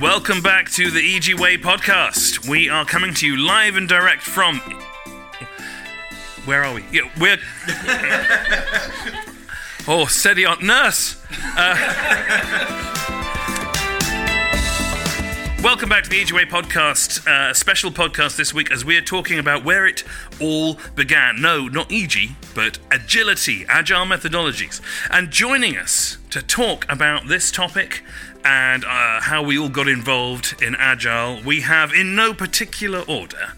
Welcome back to the IJYI Way podcast. We are coming to you live and direct from. Where are we? Yeah, we're. oh, steady on, nurse. Uh... Welcome back to the IJYI Way podcast, uh, special podcast this week as we are talking about where it all began. No, not IJYI, but agility, agile methodologies. And joining us to talk about this topic and uh, how we all got involved in Agile, we have, in no particular order,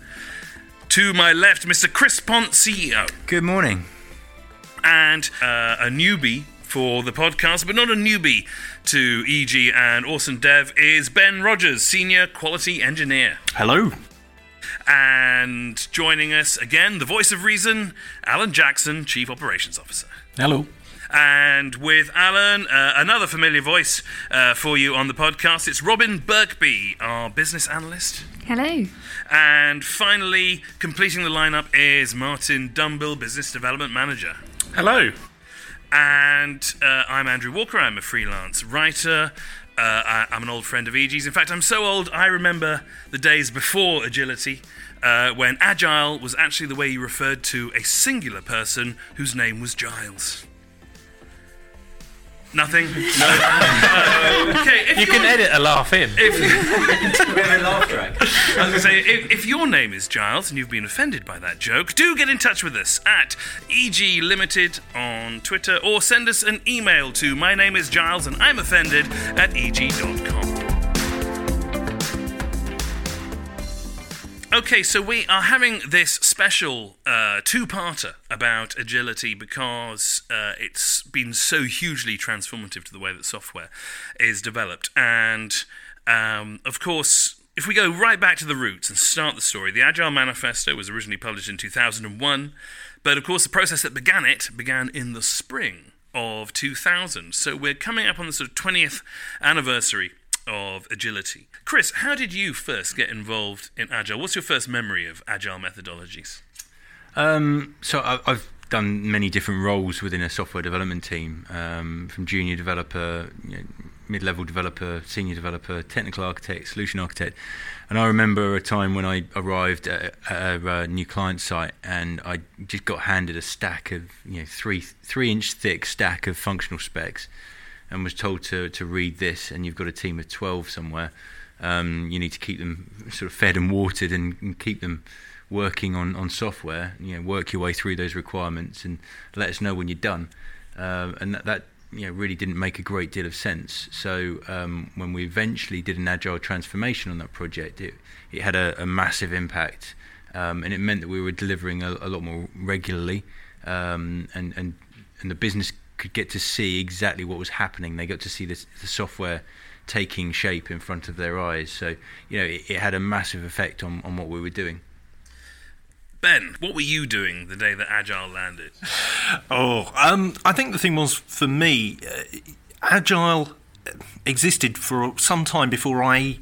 to my left, Mr. Chris Pont, CEO. Good morning. And uh, a newbie for the podcast, but not a newbie to IJYI and Awesome Dev, is Ben Rogers, Senior Quality Engineer. Hello. And joining us again, the voice of reason, Alan Jackson, Chief Operations Officer. Hello. And with Alan, uh, another familiar voice uh, for you on the podcast, it's Robyne Birkby, our business analyst. Hello. And finally, completing the lineup is Martin Dumbill, Business Development Manager. Hello. And uh, I'm Andrew Walker. I'm a freelance writer. Uh, I, am an old friend of IJYI's. In fact, I'm so old I remember the days before agility, uh, when agile was actually the way you referred to a singular person whose name was Giles. Nothing. No. okay, you can edit a laugh in. If, we have a laugh track. I was going to say, if, if, your name is Giles and you've been offended by that joke, do get in touch with us at IJYI Limited on Twitter or send us an email to my name is Giles and I'm offended at ijyi.com. Okay, so we are having this special uh, two parter about agility because uh, it's been so hugely transformative to the way that software is developed. And um, of course, if we go right back to the roots and start the story, the Agile Manifesto was originally published in 2001, but of course, the process that began it began in the spring of 2000. So we're coming up on the sort of 20th anniversary of agility. Chris, how did you first get involved in Agile? What's your first memory of Agile methodologies? Um, so I, have done many different roles within a software development team, um, from junior developer, you know, mid-level developer, senior developer, technical architect, solution architect. And I remember a time when I arrived at a, a, a new client site and I just got handed a stack of you know three three inch thick stack of functional specs and was told to, to read this, and you've got a team of 12 somewhere, um, you need to keep them sort of fed and watered and, and, keep them working on, on software, you know, work your way through those requirements and let us know when you're done. Uh, and that, that, you know, really didn't make a great deal of sense. So um, when we eventually did an agile transformation on that project, it, it had a, a massive impact. Um, and it meant that we were delivering a, a lot more regularly, um, and, and and the business could get to see exactly what was happening. They got to see this, the software taking shape in front of their eyes. So, you know, it, it had a massive effect on, on what we were doing. Ben, what were you doing the day that Agile landed? Oh, um, I think the thing was for me, uh, Agile existed for some time before I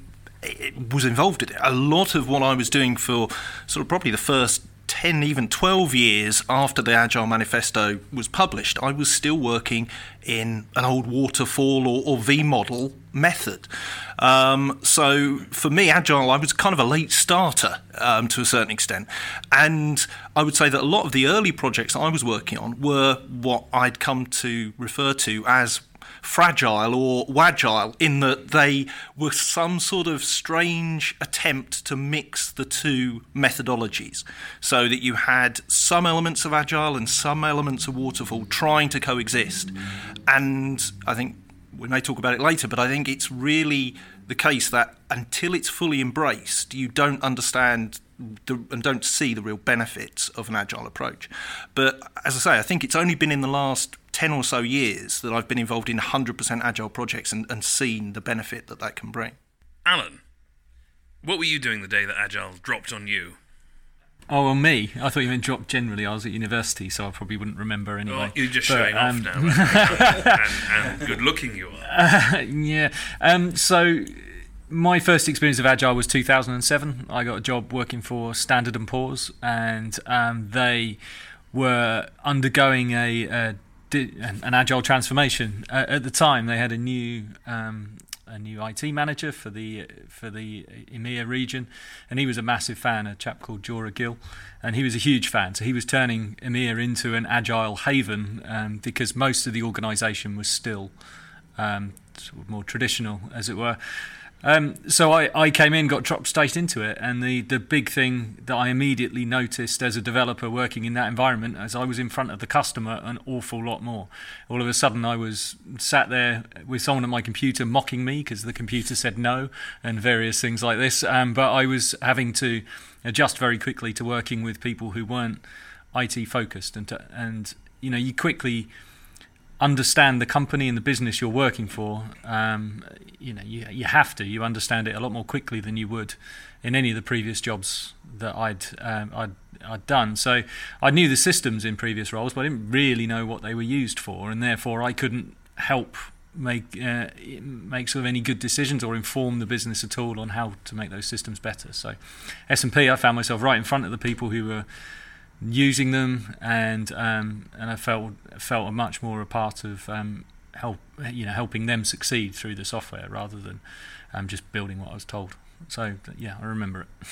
was involved in it. A lot of what I was doing for sort of probably the first 10, even 12 years after the Agile Manifesto was published, I was still working in an old waterfall or, or V model method. Um, so for me, Agile, I was kind of a late starter um, to a certain extent. And I would say that a lot of the early projects I was working on were what I'd come to refer to as fragile or wagile in that they were some sort of strange attempt to mix the two methodologies so that you had some elements of agile and some elements of waterfall trying to coexist. And I think we may talk about it later, but I think it's really the case that until it's fully embraced, you don't understand the, and don't see the real benefits of an agile approach. But as I say, I think it's only been in the last 10 or so years that I've been involved in 100% agile projects and, and seen the benefit that that can bring. Alan, what were you doing the day that agile dropped on you? Oh, well, me. I thought you meant dropped generally. I was at university, so I probably wouldn't remember anyway. Oh, you're just but, showing um, off now, and, and, good looking you are. Uh, yeah. Um, so my first experience of agile was 2007. I got a job working for Standard and Poor's, and um, they were undergoing a, a an agile transformation. Uh, at the time, they had a new um, a new IT manager for the for the EMEA region, and he was a massive fan, a chap called Jora Gill, and he was a huge fan. So he was turning EMEA into an agile haven um, because most of the organisation was still um, sort of more traditional, as it were. Um, so I, I came in, got dropped straight into it, and the, the big thing that I immediately noticed as a developer working in that environment, as I was in front of the customer an awful lot more. All of a sudden, I was sat there with someone at my computer mocking me because the computer said no, and various things like this. Um, but I was having to adjust very quickly to working with people who weren't IT focused, and to, and you know you quickly understand the company and the business you're working for, um, you know, you, you have to. You understand it a lot more quickly than you would in any of the previous jobs that I'd um, I'd, I'd done. So I knew the systems in previous roles, but I didn't really know what they were used for, and therefore I couldn't help make uh, make sort of any good decisions or inform the business at all on how to make those systems better. So S&P, I found myself right in front of the people who were using them, and um, and I felt felt a much more a part of um, help you know helping them succeed through the software rather than um, just building what I was told. So yeah, I remember it.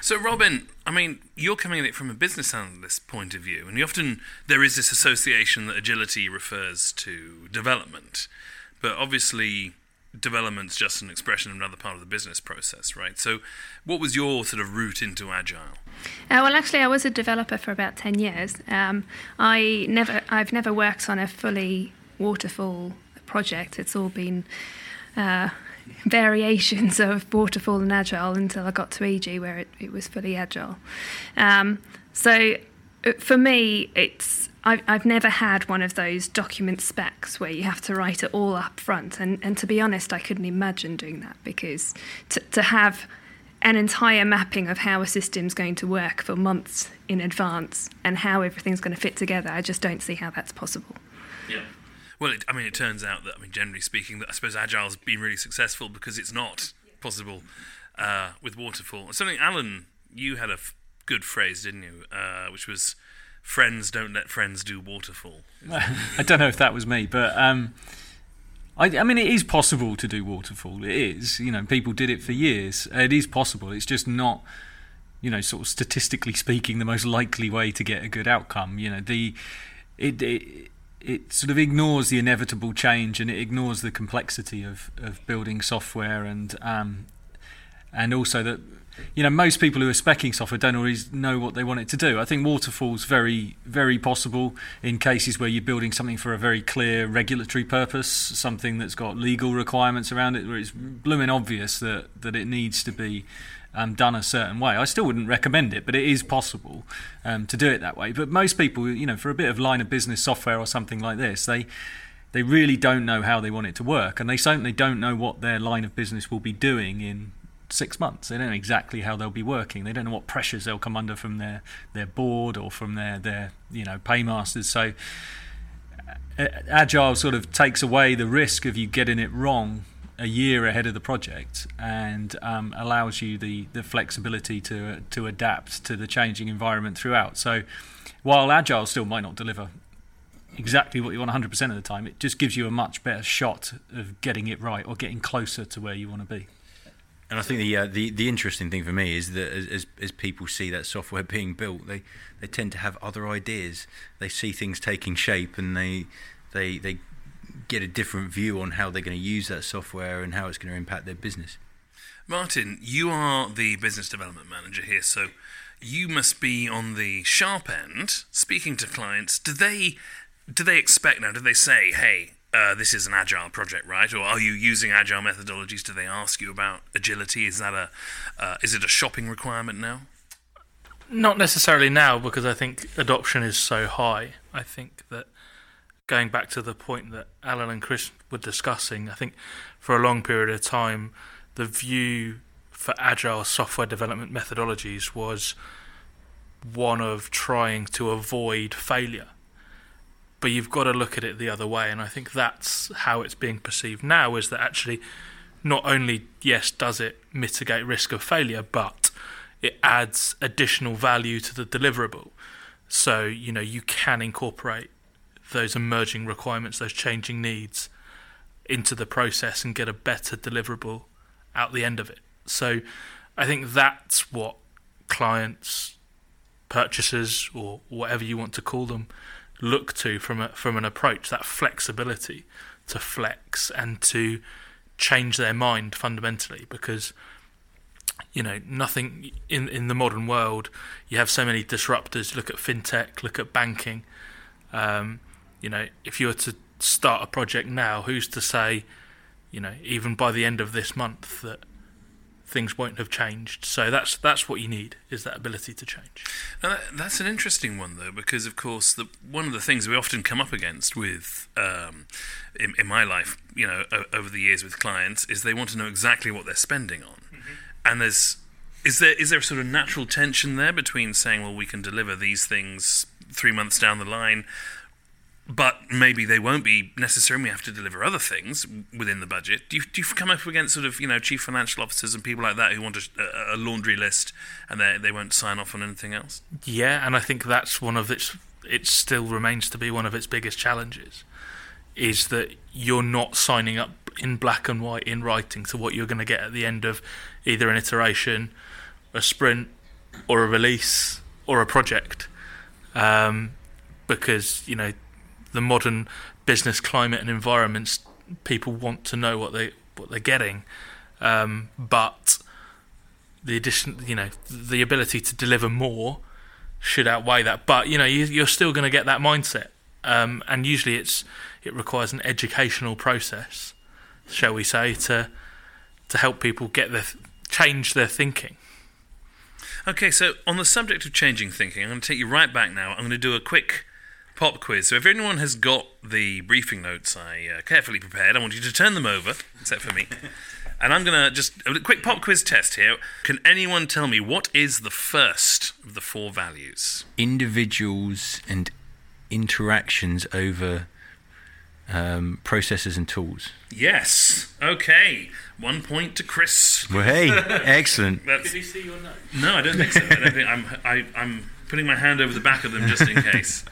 So Robyne, I mean, you're coming at it from a business analyst point of view, and often there is this association that agility refers to development, but obviously development's just an expression of another part of the business process, right? So, what was your sort of route into agile? Uh, well, actually, I was a developer for about ten years. Um, I never, I've never worked on a fully waterfall project. It's all been uh, variations of waterfall and agile until I got to IJYI, where it, it was fully agile. Um, so, uh, for me, it's I've, I've never had one of those document specs where you have to write it all up front. And, and to be honest, I couldn't imagine doing that because to, to have an entire mapping of how a system's going to work for months in advance and how everything's going to fit together, I just don't see how that's possible. Yeah. Well, it, I mean, it turns out that, I mean, generally speaking, that I suppose Agile's been really successful because it's not possible uh, with Waterfall. Something, Alan, you had a f- good phrase, didn't you? Uh, which was friends don't let friends do waterfall. I don't know if that was me, but um, I, I, mean, it is possible to do waterfall. It is, you know, people did it for years. It is possible. It's just not, you know, sort of statistically speaking, the most likely way to get a good outcome. You know, the it. it it sort of ignores the inevitable change and it ignores the complexity of, of building software and um, and also that you know, most people who are specking software don't always know what they want it to do. I think waterfall's very, very possible in cases where you're building something for a very clear regulatory purpose, something that's got legal requirements around it, where it's blooming obvious that, that it needs to be um, done a certain way. I still wouldn't recommend it, but it is possible um, to do it that way. But most people, you know, for a bit of line of business software or something like this, they they really don't know how they want it to work, and they certainly don't know what their line of business will be doing in six months. They don't know exactly how they'll be working. They don't know what pressures they'll come under from their, their board or from their, their you know paymasters. So uh, agile sort of takes away the risk of you getting it wrong a year ahead of the project and um, allows you the, the flexibility to to adapt to the changing environment throughout. So while agile still might not deliver exactly what you want 100% of the time, it just gives you a much better shot of getting it right or getting closer to where you want to be. And I think the, uh, the the interesting thing for me is that as, as people see that software being built, they, they tend to have other ideas. They see things taking shape, and they they they get a different view on how they're going to use that software and how it's going to impact their business. Martin, you are the business development manager here, so you must be on the sharp end, speaking to clients. Do they do they expect now? Do they say, "Hey, uh, this is an agile project, right? Or are you using agile methodologies? Do they ask you about agility? Is that a uh, is it a shopping requirement now? Not necessarily now, because I think adoption is so high. I think that going back to the point that Alan and Chris were discussing, I think for a long period of time, the view for agile software development methodologies was one of trying to avoid failure but you've got to look at it the other way. And I think that's how it's being perceived now is that actually, not only, yes, does it mitigate risk of failure, but it adds additional value to the deliverable. So, you know, you can incorporate those emerging requirements, those changing needs into the process and get a better deliverable out the end of it. So I think that's what clients, purchasers, or whatever you want to call them, look to from a, from an approach that flexibility to flex and to change their mind fundamentally because you know nothing in in the modern world you have so many disruptors. Look at fintech look at banking. Um, you know if you were to start a project now who's to say you know even by the end of this month that things won't have changed. So that's that's what you need is that ability to change. That's an interesting one though, because of course the, one of the things we often come up against with um, in, in, my life, you know, o- over the years with clients, is they want to know exactly what they're spending on, mm-hmm. and there's is there is there a sort of natural tension there between saying, well, we can deliver these things three months down the line, but maybe they won't be necessary. We have to deliver other things within the budget. Do you, do you come up against sort of you know chief financial officers and people like that who want a, a laundry list and they they won't sign off on anything else? Yeah, and I think that's one of its. It still remains to be one of its biggest challenges, is that you're not signing up in black and white in writing to what you're going to get at the end of either an iteration, a sprint, or a release or a project, um, because you know the modern business climate and environments, people want to know what they what they're getting, um, but the addition, you know, the ability to deliver more should outweigh that. But you know, you, are still going to get that mindset, um, and usually it's it requires an educational process, shall we say, to to help people get their change their thinking. Okay, so on the subject of changing thinking, I'm going to take you right back now. I'm going to do a quick pop quiz. So if anyone has got the briefing notes I uh, carefully prepared, I want you to turn them over, except for me. and I'm going to just a quick pop quiz test here. Can anyone tell me what is the first of the four values? Individuals and interactions over um, processes and tools. Yes. Okay. One point to Chris. Well, hey, excellent. Did he see your note? No, I don't think so. I don't think I'm. I, am i am putting my hand over the back of them just in case.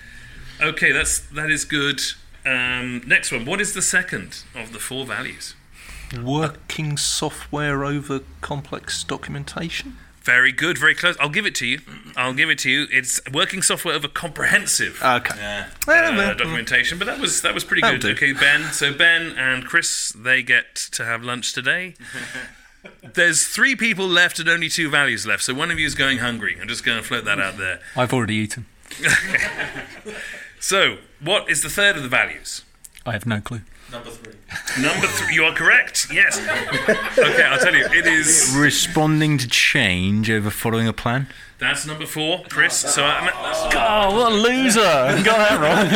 Okay, that's that is good. Um, next one. What is the second of the four values? Working software over complex documentation. Very good, very close. I'll give it to you. I'll give it to you. It's working software over comprehensive okay. uh, documentation, but that was that was pretty good. Okay, Ben. So Ben and Chris, they get to have lunch today. There's three people left and only two values left, so one of you is going hungry. I'm just going to float that out there. I've already eaten. So, what is the third of the values? I have no clue. Number three. Number three. You are correct. Yes. Okay, I'll tell you. It is responding to change over following a plan. That's number four, Chris. Oh, so I'm, God, what a loser! got that wrong.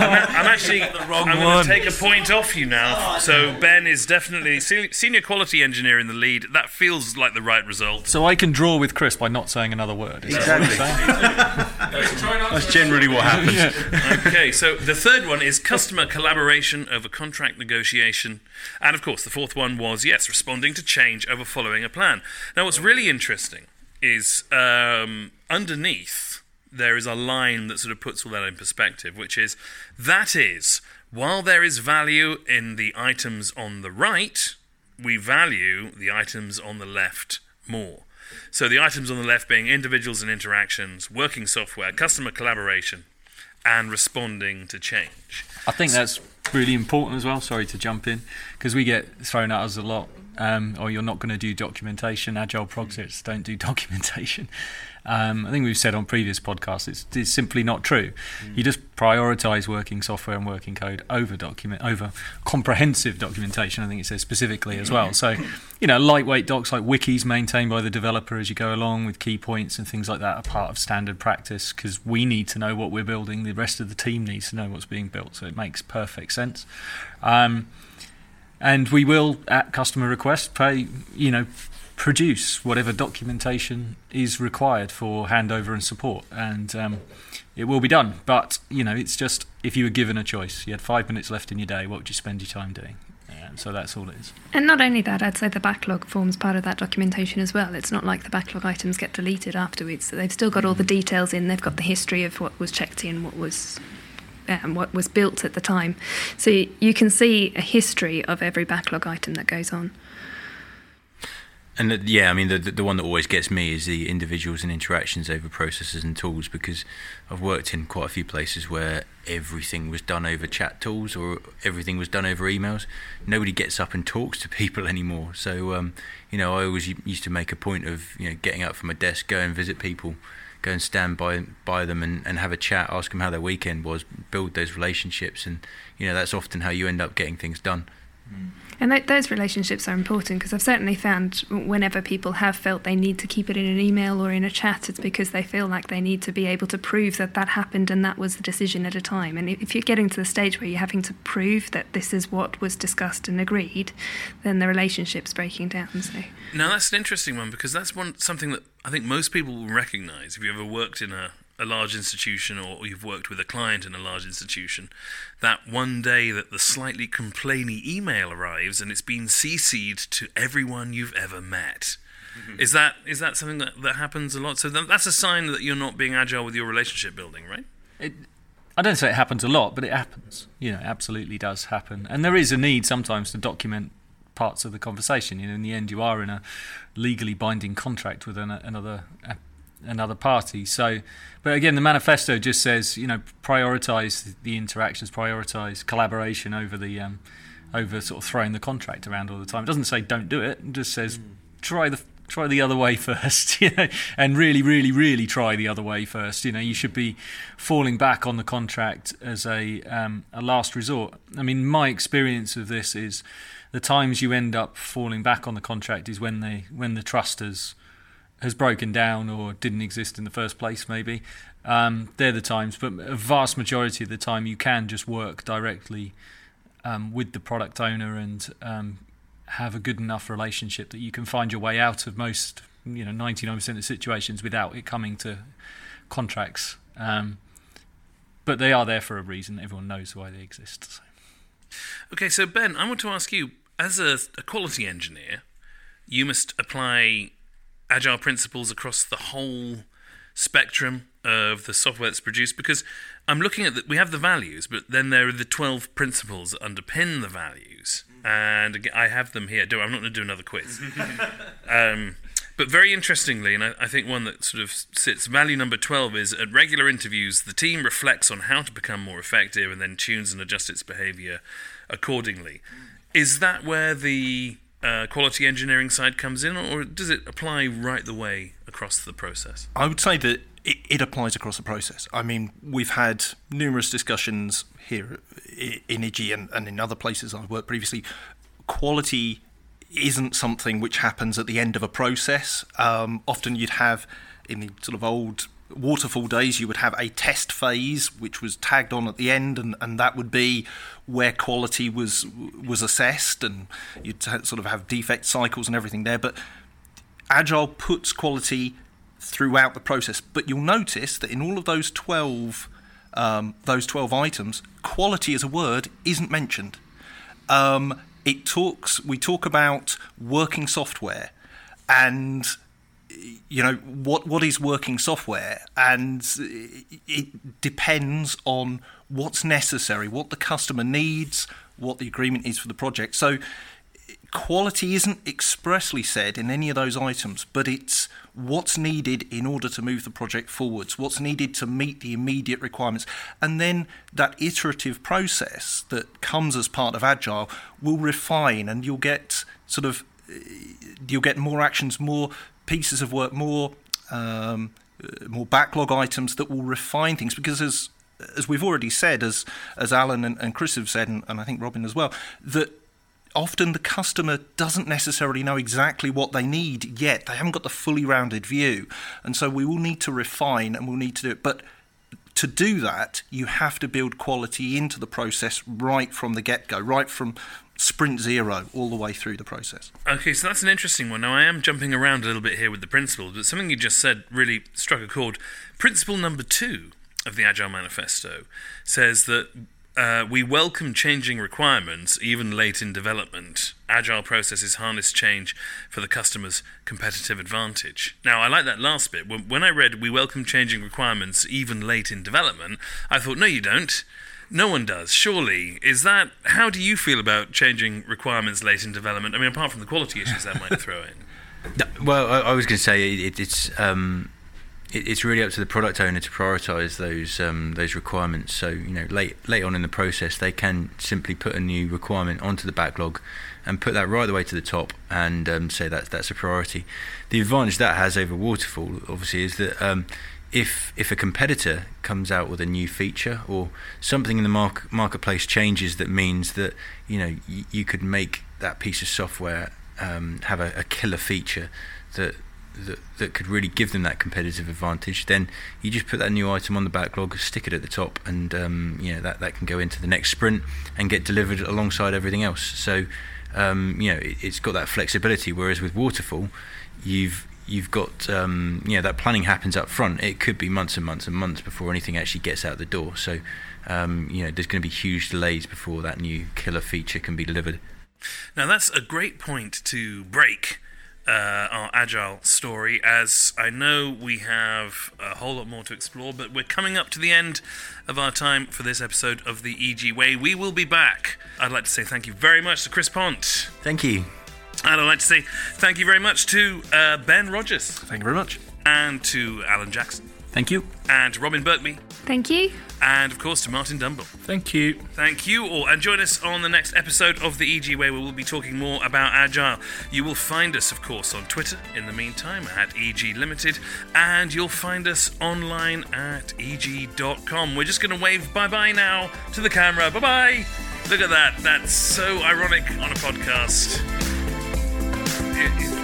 I'm, I'm actually I'm going to take a point off you now. Oh, so Ben is definitely senior quality engineer in the lead. That feels like the right result. So I can draw with Chris by not saying another word. Exactly. That's generally what happens. Yeah. Okay, so the third one is customer collaboration over contract negotiation, and of course the fourth one was yes, responding to change over following a plan. Now, what's really interesting is um, underneath there is a line that sort of puts all that in perspective, which is that is, while there is value in the items on the right, we value the items on the left more. So the items on the left being individuals and interactions, working software, customer collaboration, and responding to change. I think that's really important as well. Sorry to jump in because we get thrown at us a lot um, or you're not going to do documentation. Agile projects don't do documentation. Um, I think we've said on previous podcasts it's, it's simply not true. Mm. You just prioritize working software and working code over document over comprehensive documentation. I think it says specifically as well. So, you know, lightweight docs like wikis maintained by the developer as you go along with key points and things like that are part of standard practice because we need to know what we're building. The rest of the team needs to know what's being built. So it makes perfect sense. Um, and we will, at customer request, pay you know produce whatever documentation is required for handover and support, and um, it will be done. But you know, it's just if you were given a choice, you had five minutes left in your day, what would you spend your time doing? so that's all it is. And not only that, I'd say the backlog forms part of that documentation as well. It's not like the backlog items get deleted afterwards. So they've still got all the details in. They've got the history of what was checked in, what was um, what was built at the time. So you can see a history of every backlog item that goes on. And the, yeah, I mean, the, the one that always gets me is the individuals and interactions over processes and tools because I've worked in quite a few places where everything was done over chat tools or everything was done over emails. Nobody gets up and talks to people anymore. So, um, you know, I always used to make a point of, you know, getting up from my desk, go and visit people, go and stand by by them and, and have a chat, ask them how their weekend was, build those relationships. And, you know, that's often how you end up getting things done. And th- those relationships are important because I've certainly found whenever people have felt they need to keep it in an email or in a chat, it's because they feel like they need to be able to prove that that happened and that was the decision at a time. And if you're getting to the stage where you're having to prove that this is what was discussed and agreed, then the relationship's breaking down. So. Now that's an interesting one because that's one something that I think most people will recognise if you ever worked in a a large institution or you've worked with a client in a large institution, that one day that the slightly complainy email arrives and it's been CC'd to everyone you've ever met. Mm-hmm. Is that is that something that, that happens a lot? So that's a sign that you're not being agile with your relationship building, right? It, I don't say it happens a lot, but it happens. You know, it absolutely does happen, and there is a need sometimes to document parts of the conversation. You know, in the end, you are in a legally binding contract with an, another another party. So, but again, the manifesto just says you know prioritize the interactions, prioritize collaboration over the um, over sort of throwing the contract around all the time. It doesn't say don't do it. It just says mm. try the try the other way first, you know, and really, really, really try the other way first. You know, you should be falling back on the contract as a um, a last resort. I mean, my experience of this is the times you end up falling back on the contract is when they when the trust has has broken down or didn't exist in the first place, maybe. Um, they're the times, but a vast majority of the time, you can just work directly um, with the product owner and um, have a good enough relationship that you can find your way out of most, you know, 99% of situations without it coming to contracts. Um, but they are there for a reason. Everyone knows why they exist. So. Okay, so Ben, I want to ask you, as a, a quality engineer, you must apply agile principles across the whole spectrum of the software that's produced because I'm looking at that we have the values but then there are the 12 principles that underpin the values. And I have them here. Do I'm not going to do another quiz. Um, but very interestingly and I, I, think one that sort of sits value number 12 is at regular interviews the team reflects on how to become more effective and then tunes and adjusts its behavior accordingly. Is that where the uh, quality engineering side comes in, or does it apply right the way across the process? I would say that it, it applies across the process. I mean, we've had numerous discussions here in IJYI and, and in other places I've worked previously. Quality isn't something which happens at the end of a process. Um, often you'd have in the sort of old waterfall days, you would have a test phase which was tagged on at the end, and, and that would be where quality was was assessed, and you'd sort of have defect cycles and everything there. But Agile puts quality throughout the process. But you'll notice that in all of those twelve um, those twelve items, quality as a word isn't mentioned. Um, it talks. We talk about working software, and you know what what is working software? And it depends on what's necessary what the customer needs what the agreement is for the project. So quality isn't expressly said in any of those items but it's what's needed in order to move the project forwards what's needed to meet the immediate requirements. And then that iterative process that comes as part of agile will refine and you'll get sort of you'll get more actions more pieces of work, more um, more backlog items that will refine things. Because as as we've already said, as as Alan and, and Chris have said, and, and I think Robyne as well, that often the customer doesn't necessarily know exactly what they need yet. They haven't got the fully rounded view, and so we will need to refine and we'll need to do it. But to do that, you have to build quality into the process right from the get go, right from sprint zero all the way through the process. Okay, so that's an interesting one. Now, I am jumping around a little bit here with the principles, but something you just said really struck a chord. Principle number two of the Agile Manifesto says that uh, we welcome changing requirements, even late in development. Agile processes harness change for the customer's competitive advantage. Now, I like that last bit. When, when I read we welcome changing requirements, even late in development, I thought, no, you don't No one does, surely. Is that how do you feel about changing requirements late in development? I mean, apart from the quality issues that might throw in. Well, I, I was going to say it, it's um, it, it's really up to the product owner to prioritise those um, those requirements. So you know, late late on in the process, they can simply put a new requirement onto the backlog and put that right the way to the top and um, say that that's a priority. The advantage that has over Waterfall, obviously, is that um, if if a competitor comes out with a new feature or something in the mark, marketplace changes that means that you know y- you could make that piece of software um, have a, a killer feature that, that that could really give them that competitive advantage, then you just put that new item on the backlog, stick it at the top, and um, you know that, that can go into the next sprint and get delivered alongside everything else. So um, you know it, it's got that flexibility. Whereas with Waterfall, you've you've got um, you know that planning happens up front. It could be months and months and months before anything actually gets out the door. So um, you know there's going to be huge delays before that new killer feature can be delivered. Now, that's a great point to break uh, our agile story, as I know we have a whole lot more to explore, but we're coming up to the end of our time for this episode of the IJYI Way. We will be back. I'd like to say thank you very much to Chris Pont. Thank you. And I'd like to say thank you very much to uh, Ben Rogers Thank you very much. and to Alan Jackson Thank you. and to Robyne Birkby Thank you. and, of course, to Martin Dumbill. Thank you. Thank you all, and join us on the next episode of the IJYI Way, where we'll be talking more about Agile. You will find us, of course, on Twitter in the meantime at IJYI Limited, and you'll find us online at ijyi.com. We're just going to wave bye bye now to the camera. Bye bye. Look at that. That's so ironic on a podcast it,